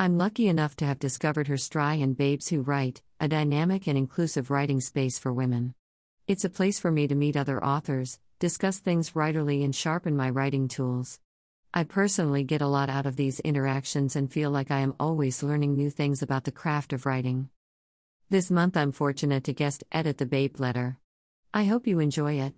I'm lucky enough to have discovered HerStry and Babes Who Write, a dynamic and inclusive writing space for women. It's a place for me to meet other authors, discuss things writerly, and sharpen my writing tools. I personally get a lot out of these interactions and feel like I am always learning new things about the craft of writing. This month I'm fortunate to guest edit the Babe letter. I hope you enjoy it.